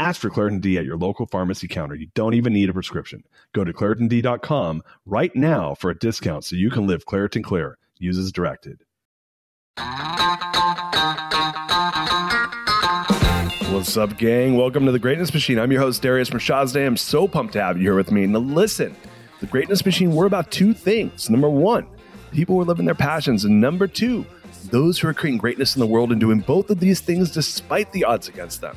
Ask for Claritin D at your local pharmacy counter. You don't even need a prescription. Go to ClaritinD.com right now for a discount so you can live Claritin Clear. Use as directed. What's up, gang? Welcome to the Greatness Machine. I'm your host, Darius Mirshahzadeh. I'm so pumped to have you here with me. Now, listen, the Greatness Machine, we're about two things. Number one, people who are living their passions. And number two, those who are creating greatness in the world and doing both of these things despite the odds against them.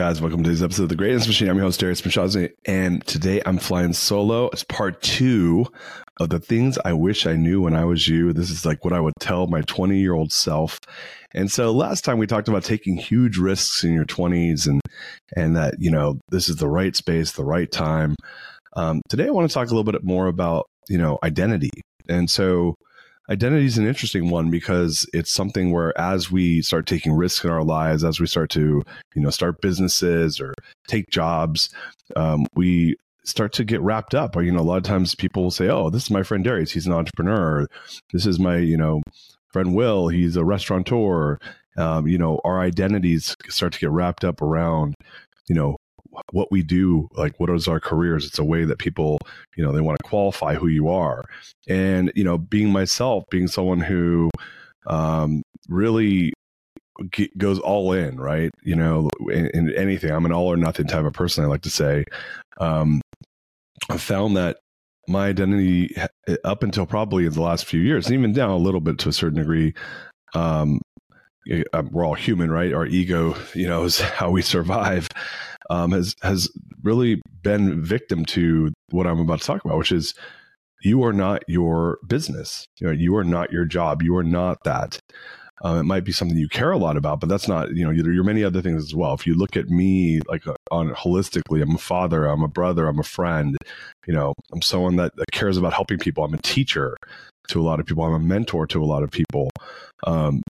Guys, welcome to today's episode of The Greatness Machine. I'm your host, Darius Mirshahzadeh, and today I'm flying solo. It's part two of the things I wish I knew when I was you. This is like what I would tell my 20 year old self. And so last time we talked about taking huge risks in your 20s and and that, you know, this is the right space, the right time. Um, today I want to talk a little bit more about, you know, identity. And so identity is an interesting one because it's something where as we start taking risks in our lives as we start to you know start businesses or take jobs um, we start to get wrapped up. Or you know a lot of times people will say oh this is my friend darius. He's an entrepreneur. This is my you know friend will. He's a restaurateur. Um, you know our identities start to get wrapped up around you know what we do like what is our careers? It's a way that people you know they want to qualify who you are. And you know being myself being someone who um, really goes all in right? You know in, in, anything. I'm an all or nothing type of person i like to say. Um, i found that my identity up until probably the last few years even down a little bit to a certain degree um, we're all human right our ego you know is how we survive um, has has really been victim to what I'm about to talk about, which is you are not your business. You know, you are not your job. You are not that. Um, it might be something you care a lot about, but that's not, you know, you're, you're many other things as well. If you look at me like uh, on holistically, I'm a father, I'm a brother, I'm a friend, you know, I'm someone that, that cares about helping people. I'm a teacher to a lot of people. I'm a mentor to a lot of people. Um,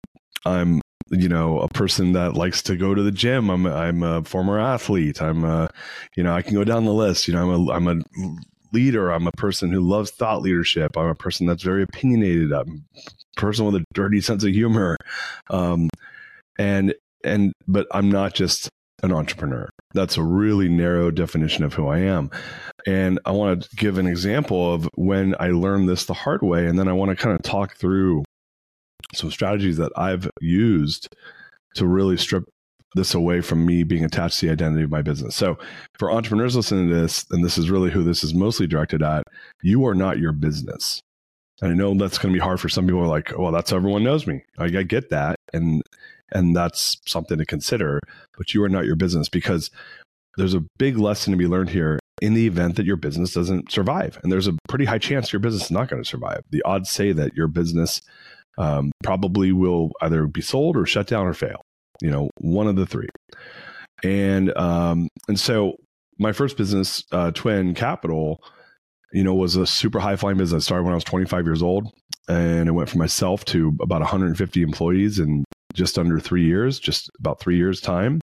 I'm you know a person that likes to go to the gym. I'm i'm a former athlete. I'm a you know i can go down the list. You know i'm a i'm a leader. I'm a person who loves thought leadership. I'm a person that's very opinionated. I'm a person with a dirty sense of humor. Um and and but i'm not just an entrepreneur. That's a really narrow definition of who i am. And i want to give an example of when i learned this the hard way and then i want to kind of talk through some strategies that I've used to really strip this away from me being attached to the identity of my business. So, for entrepreneurs listening to this, and this is really who this is mostly directed at, you are not your business. And I know that's going to be hard for some people. Like, well, that's everyone knows me. I, I get that, and and that's something to consider. But you are not your business because there's a big lesson to be learned here. In the event that your business doesn't survive, and there's a pretty high chance your business is not going to survive. The odds say that your business um, probably will either be sold or shut down or fail. You know, one of the three. And um, and so my first business, uh, Twin Capital, you know, was a super high flying business. I started when I was 25 years old, and it went from myself to about 150 employees in just under three years, just about three years time.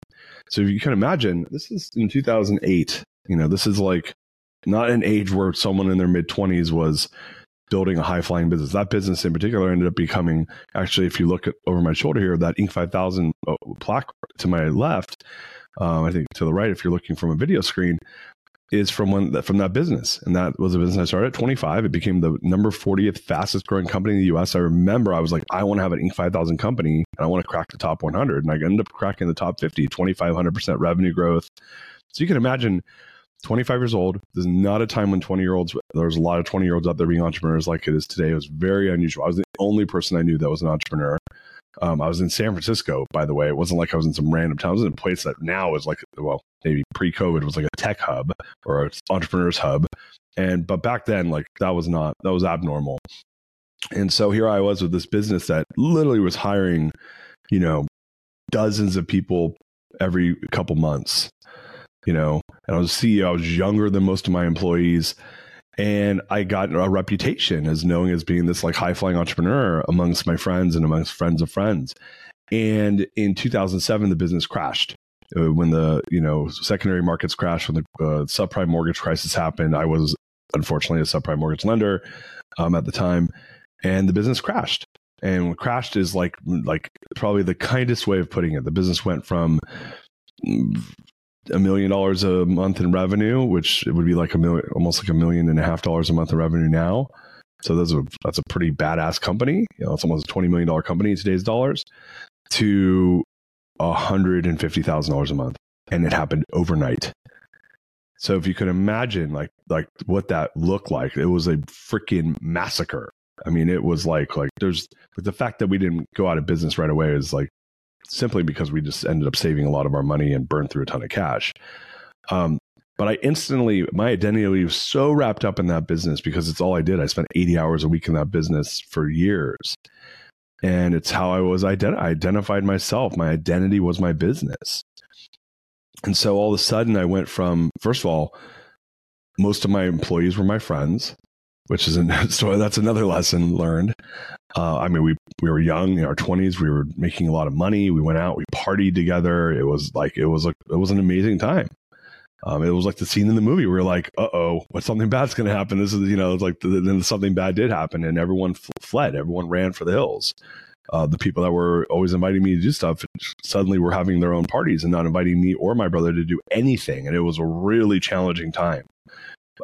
So if you can imagine, this is in 2008. You know, this is like not an age where someone in their mid 20s was building a high flying business. That business in particular ended up becoming actually, if you look at over my shoulder here, that Inc. 5000 uh, plaque to my left, um, I think to the right, if you're looking from a video screen, is from one from that business, and that was a business I started at 25. It became the number 40th fastest growing company in the U.S. I remember I was like, I want to have an Inc. 5000 company, and I want to crack the top 100, and I ended up cracking the top 50, 2,500 percent revenue growth. So you can imagine. 25 years old. There's not a time when 20 year olds, there's a lot of 20 year olds out there being entrepreneurs like it is today. It was very unusual. I was the only person I knew that was an entrepreneur. Um, I was in San Francisco, by the way. It wasn't like I was in some random town. I was in a place that now is like, well, maybe pre-COVID was like a tech hub or an entrepreneurs hub. And but back then, like that was not that was abnormal. And so here I was with this business that literally was hiring, you know, dozens of people every couple months. You know, and I was CEO. I was younger than most of my employees and I got a reputation as knowing as being this like high flying entrepreneur amongst my friends and amongst friends of friends. And in 2007, the business crashed. Uh, when the you know secondary markets crashed, when the uh, subprime mortgage crisis happened, I was unfortunately a subprime mortgage lender um, at the time, and the business crashed. And crashed is like like probably the kindest way of putting it. The business went from a million dollars a month in revenue, which it would be like a million, almost like a million and a half dollars a month in revenue now. So that's a that's a pretty badass company. You know, it's almost a twenty million dollar company in today's dollars. To hundred and fifty thousand dollars a month, and it happened overnight. So if you could imagine, like like what that looked like, it was a freaking massacre. I mean, it was like like there's the fact that we didn't go out of business right away is like simply because we just ended up saving a lot of our money and burned through a ton of cash. Um, but I instantly, my identity was so wrapped up in that business because it's all I did. I spent 80 hours a week in that business for years. And it's how I was ident- I identified myself. My identity was my business. And so all of a sudden, I went from, first of all, most of my employees were my friends which is an, so that's another lesson learned. Uh, I mean, we we were young in our twenties. We were making a lot of money. We went out. We partied together. It was like it was like it was an amazing time. Um, it was like the scene in the movie. We were like, "Uh oh, what something bad's going to happen?" This is you know, it's like the, then something bad did happen, and everyone fled. Everyone ran for the hills. Uh, the people that were always inviting me to do stuff suddenly were having their own parties and not inviting me or my brother to do anything, and it was a really challenging time.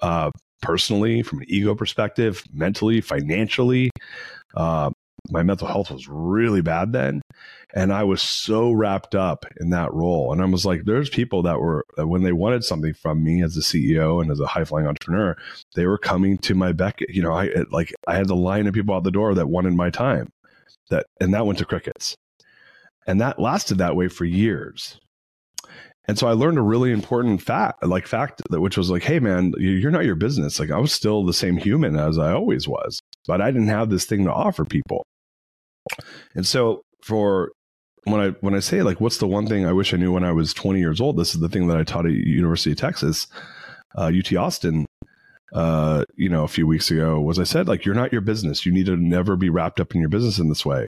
Uh, personally, from an ego perspective, mentally, financially. Uh, my mental health was really bad then. And I was so wrapped up in that role. And I was like, there's people that were, when they wanted something from me as a CEO and as a high flying entrepreneur, they were coming to my beck. You know, I like, I had the line of people out the door that wanted my time that, and that went to crickets. And that lasted that way for years. And so I learned a really important fact, like fact that which was like, hey man, you're not your business. Like I was still the same human as I always was, but I didn't have this thing to offer people. And so for when I when I say like, what's the one thing I wish I knew when I was 20 years old? This is the thing that I taught at University of Texas, uh, UT Austin. Uh, you know, a few weeks ago was I said like, you're not your business. You need to never be wrapped up in your business in this way.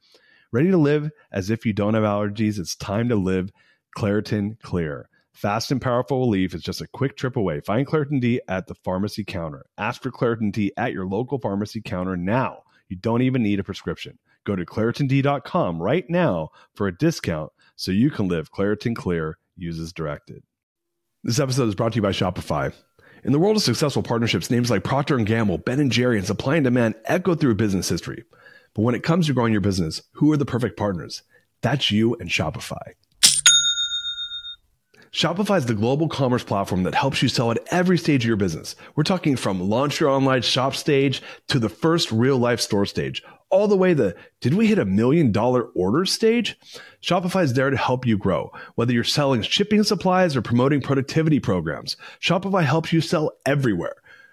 Ready to live as if you don't have allergies? It's time to live Claritin Clear. Fast and powerful relief is just a quick trip away. Find Claritin D at the pharmacy counter. Ask for Claritin D at your local pharmacy counter now. You don't even need a prescription. Go to ClaritinD.com right now for a discount so you can live Claritin Clear. uses directed. This episode is brought to you by Shopify. In the world of successful partnerships, names like Procter & Gamble, Ben & Jerry, and Supply and Demand echo through business history. But when it comes to growing your business, who are the perfect partners? That's you and Shopify. Shopify is the global commerce platform that helps you sell at every stage of your business. We're talking from launch your online shop stage to the first real life store stage, all the way to did we hit a million dollar order stage? Shopify is there to help you grow. Whether you're selling shipping supplies or promoting productivity programs, Shopify helps you sell everywhere.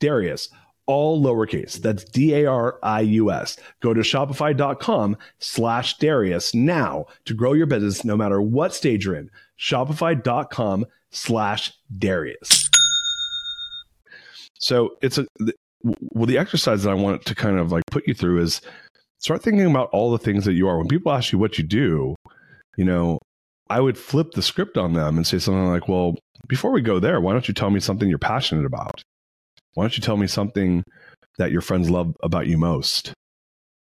Darius, all lowercase. That's D-A-R-I-U-S. Go to shopify.com slash Darius now to grow your business no matter what stage you're in. Shopify.com slash Darius. So it's a, well, the exercise that I want to kind of like put you through is start thinking about all the things that you are. When people ask you what you do, you know, I would flip the script on them and say something like, well, before we go there, why don't you tell me something you're passionate about? Why don't you tell me something that your friends love about you most?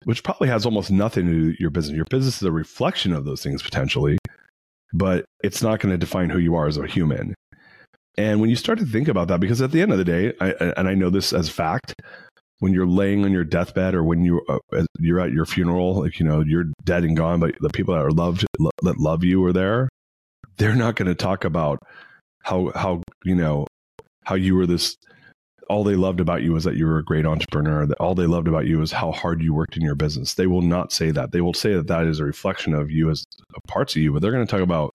Which probably has almost nothing to do with your business. Your business is a reflection of those things potentially, but it's not going to define who you are as a human. And when you start to think about that, because at the end of the day, I, and I know this as fact, when you're laying on your deathbed or when you uh, you're at your funeral, like you know you're dead and gone, but the people that are loved that love you are there. They're not going to talk about how how you know how you were this. All they loved about you was that you were a great entrepreneur. That all they loved about you is how hard you worked in your business. They will not say that. They will say that that is a reflection of you as parts of you, but they're going to talk about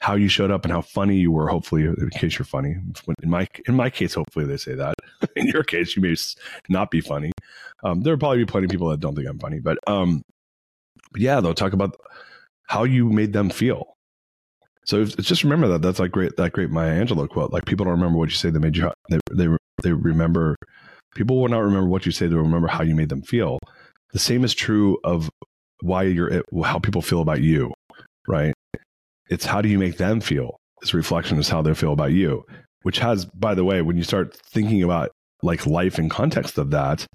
how you showed up and how funny you were. Hopefully, in case you're funny. In my in my case, hopefully they say that. in your case, you may not be funny. Um, there'll probably be plenty of people that don't think I'm funny, but um, yeah, they'll talk about how you made them feel. So just remember that. That's like great. That great Maya Angelou quote. Like people don't remember what you say. They made you. They they they remember. People will not remember what you say. They remember how you made them feel. The same is true of why you're how people feel about you, right? It's how do you make them feel? This reflection is how they feel about you, which has, by the way, when you start thinking about like life in context of that,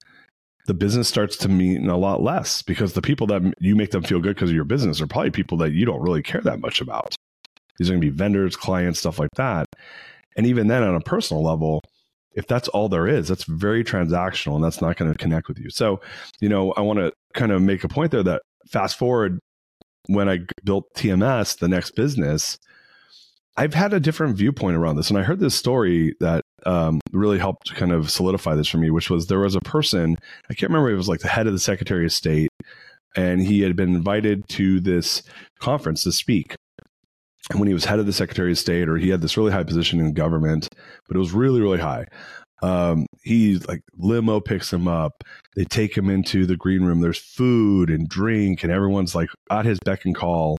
the business starts to mean a lot less because the people that you make them feel good because of your business are probably people that you don't really care that much about. These are going to be vendors, clients, stuff like that. And even then, on a personal level, if that's all there is, that's very transactional and that's not going to connect with you. So, you know, I want to kind of make a point there that fast forward when I built TMS, the next business, I've had a different viewpoint around this. And I heard this story that um, really helped kind of solidify this for me, which was there was a person, I can't remember, it was like the head of the Secretary of State, and he had been invited to this conference to speak. And when he was head of the Secretary of State, or he had this really high position in government, but it was really, really high. Um, he like limo picks him up. They take him into the green room. There's food and drink, and everyone's like at his beck and call.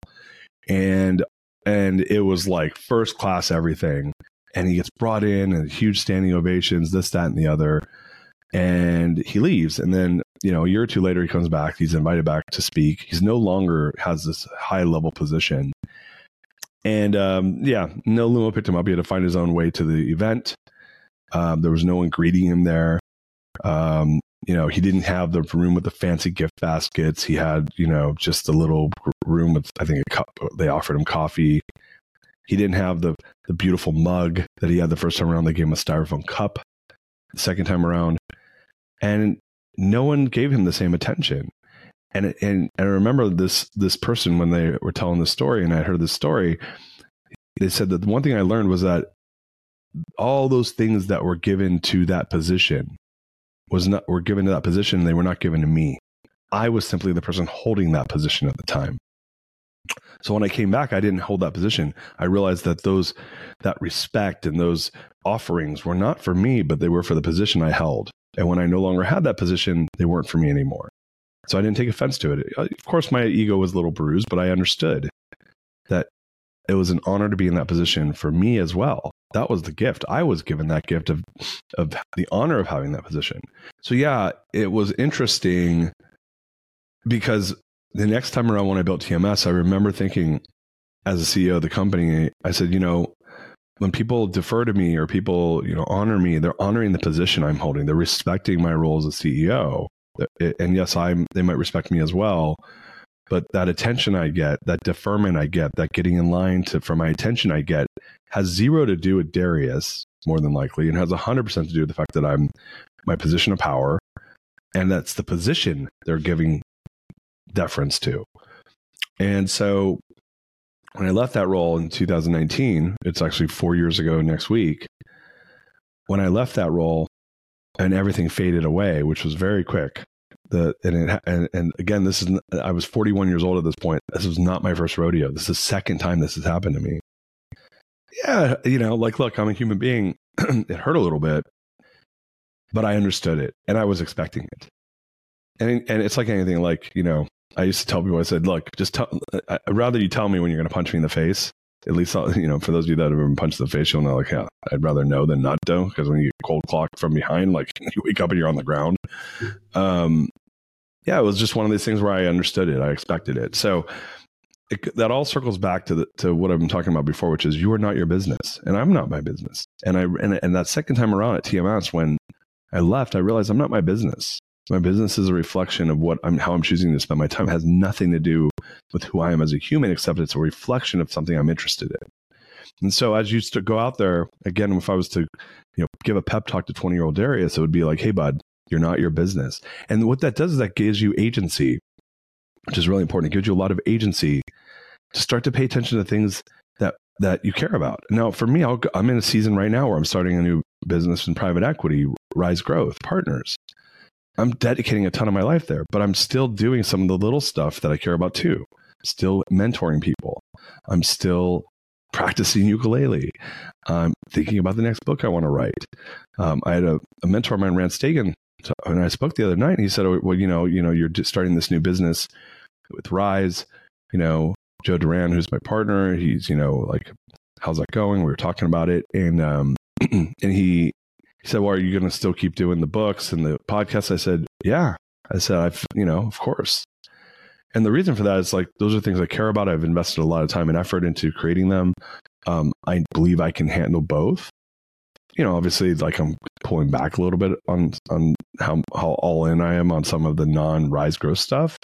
And and it was like first class everything. And he gets brought in and huge standing ovations, this, that, and the other. And he leaves. And then, you know, a year or two later, he comes back. He's invited back to speak. He's no longer has this high level position. And um, yeah, no limo picked him up. He had to find his own way to the event. Um, there was no one greeting him there. Um, you know, he didn't have the room with the fancy gift baskets. He had, you know, just a little room with, I think, a cup. They offered him coffee. He didn't have the the beautiful mug that he had the first time around. They gave him a styrofoam cup the second time around, and no one gave him the same attention. And and, I remember this this person when they were telling the story, and I heard this story. They said that the one thing I learned was that all those things that were given to that position was not were given to that position they were not given to me i was simply the person holding that position at the time So when I came back, I didn't hold that position. I realized that those that respect and those offerings were not for me, but they were for the position I held. And when I no longer had that position, they weren't for me anymore. So I didn't take offense to it. Uh, of course, my ego was a little bruised, but I understood that it was an honor to be in that position for me as well. That was the gift. I was given that gift of of the honor of having that position. So yeah, it was interesting because the next time around when I built TMS, I remember thinking as a CEO of the company, I said, you know, when people defer to me or people, you know, honor me, they're honoring the position I'm holding. They're respecting my role as a CEO. Uh, and yes, I'm they might respect me as well. But that attention I get, that deferment I get, that getting in line to for my attention I get has zero to do with Darius, more than likely, and has hundred percent to do with the fact that I'm my position of power. And that's the position they're giving deference to. And so when I left that role in 2019, it's actually four years ago next week. When I left that role and everything faded away, which was very quick. The and it, and, and again, this is I was 41 years old at this point. This was not my first rodeo. This is the second time this has happened to me. Yeah, you know, like look, I'm a human being. it hurt a little bit, but I understood it and I was expecting it. And and it's like anything, like you know, I used to tell people, I said, look, just tell, I'd rather you tell me when you're going to punch me in the face. At least, you know, for those of you that have been punched in the face, you'll know, like, yeah, I'd rather know than not know. Because when you get cold clocked from behind, like you wake up and you're on the ground. Um, yeah, it was just one of these things where I understood it. I expected it. So it, that all circles back to the, to what I've been talking about before, which is you are not your business, and I'm not my business. And I and, and that second time around at TMS, when I left, I realized I'm not my business. My business is a reflection of what I'm, how I'm choosing to spend my time. It has nothing to do with who I am as a human, except it's a reflection of something I'm interested in. And so, as you go out there again, if I was to, you know, give a pep talk to 20 year old Darius, it would be like, "Hey, bud, you're not your business." And what that does is that gives you agency, which is really important. It gives you a lot of agency to start to pay attention to things that that you care about. Now, for me, i am in a season right now where I'm starting a new business in private equity, Rise Growth Partners. I'm dedicating a ton of my life there, but I'm still doing some of the little stuff that I care about too. Still mentoring people. I'm still practicing ukulele. I'm thinking about the next book I want to write. Um, I had a, a, mentor of mine, Rand Stagen, and I spoke the other night, and he said, oh, "Well, you know, you know, you're starting this new business with Rise. You know, Joe Duran, who's my partner, he's, you know, like, how's that going? We were talking about it, and um, and he he said, Well, are you going to still keep doing the books and the podcast? I said, Yeah. I said, I've, you know, of course. And the reason for that is like, those are things I care about. I've invested a lot of time and effort into creating them. Um, I believe I can handle both. You know, obviously, like I'm pulling back a little bit on on how how all in I am on some of the non rise growth stuff,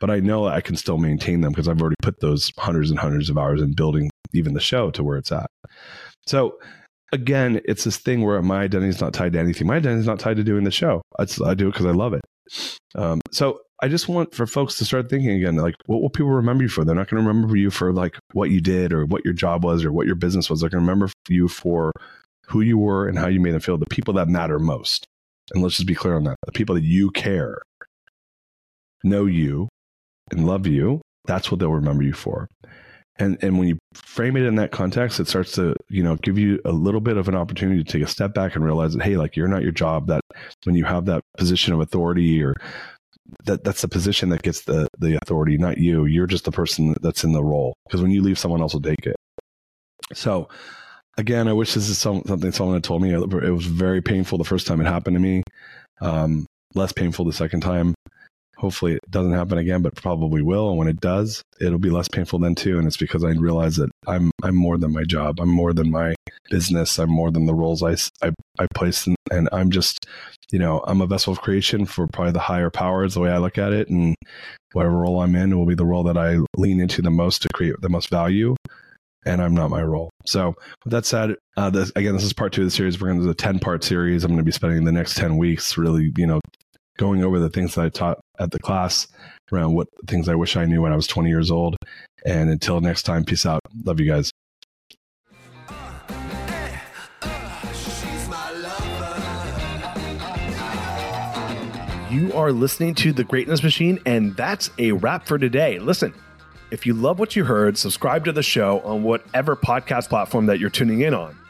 but I know I can still maintain them because I've already put those hundreds and hundreds of hours in building even the show to where it's at. So again, it's this thing where my identity is not tied to anything. My identity is not tied to doing the show. It's, I do it because I love it. Um, so I just want for folks to start thinking again, like, what will people remember you for? They're not going to remember you for like what you did or what your job was or what your business was. They're going to remember you for who you were and how you made them feel. The people that matter most. And let's just be clear on that. The people that you care, know you, and love you. That's what they'll remember you for and and when you frame it in that context it starts to you know give you a little bit of an opportunity to take a step back and realize that hey like you're not your job that when you have that position of authority or that that's the position that gets the the authority not you. You're just the person that's in the role because when you leave someone else will take it. So again i wish this is some, something someone had told me. It was very painful the first time it happened to me um, less painful the second time hopefully it doesn't happen again, but probably will. And when it does, it'll be less painful then too. And it's because I realize that I'm I'm more than my job. I'm more than my business. I'm more than the roles I I, I place, in, and I'm just, you know, I'm a vessel of creation for probably the higher powers. The way I look at it, and whatever role I'm in will be the role that I lean into the most to create the most value. And I'm not my role. So, with that said, uh, this, again, this is part two of the series. We're going to do a 10 part series. I'm going to be spending the next 10 weeks really, you know, going over the things that I taught at the class around what things I wish I knew when I was 20 years old. And until next time, peace out. Love you guys. You are listening to The Greatness Machine, and that's a wrap for today. Listen, If you love what you heard, subscribe to the show on whatever podcast platform that you're tuning in on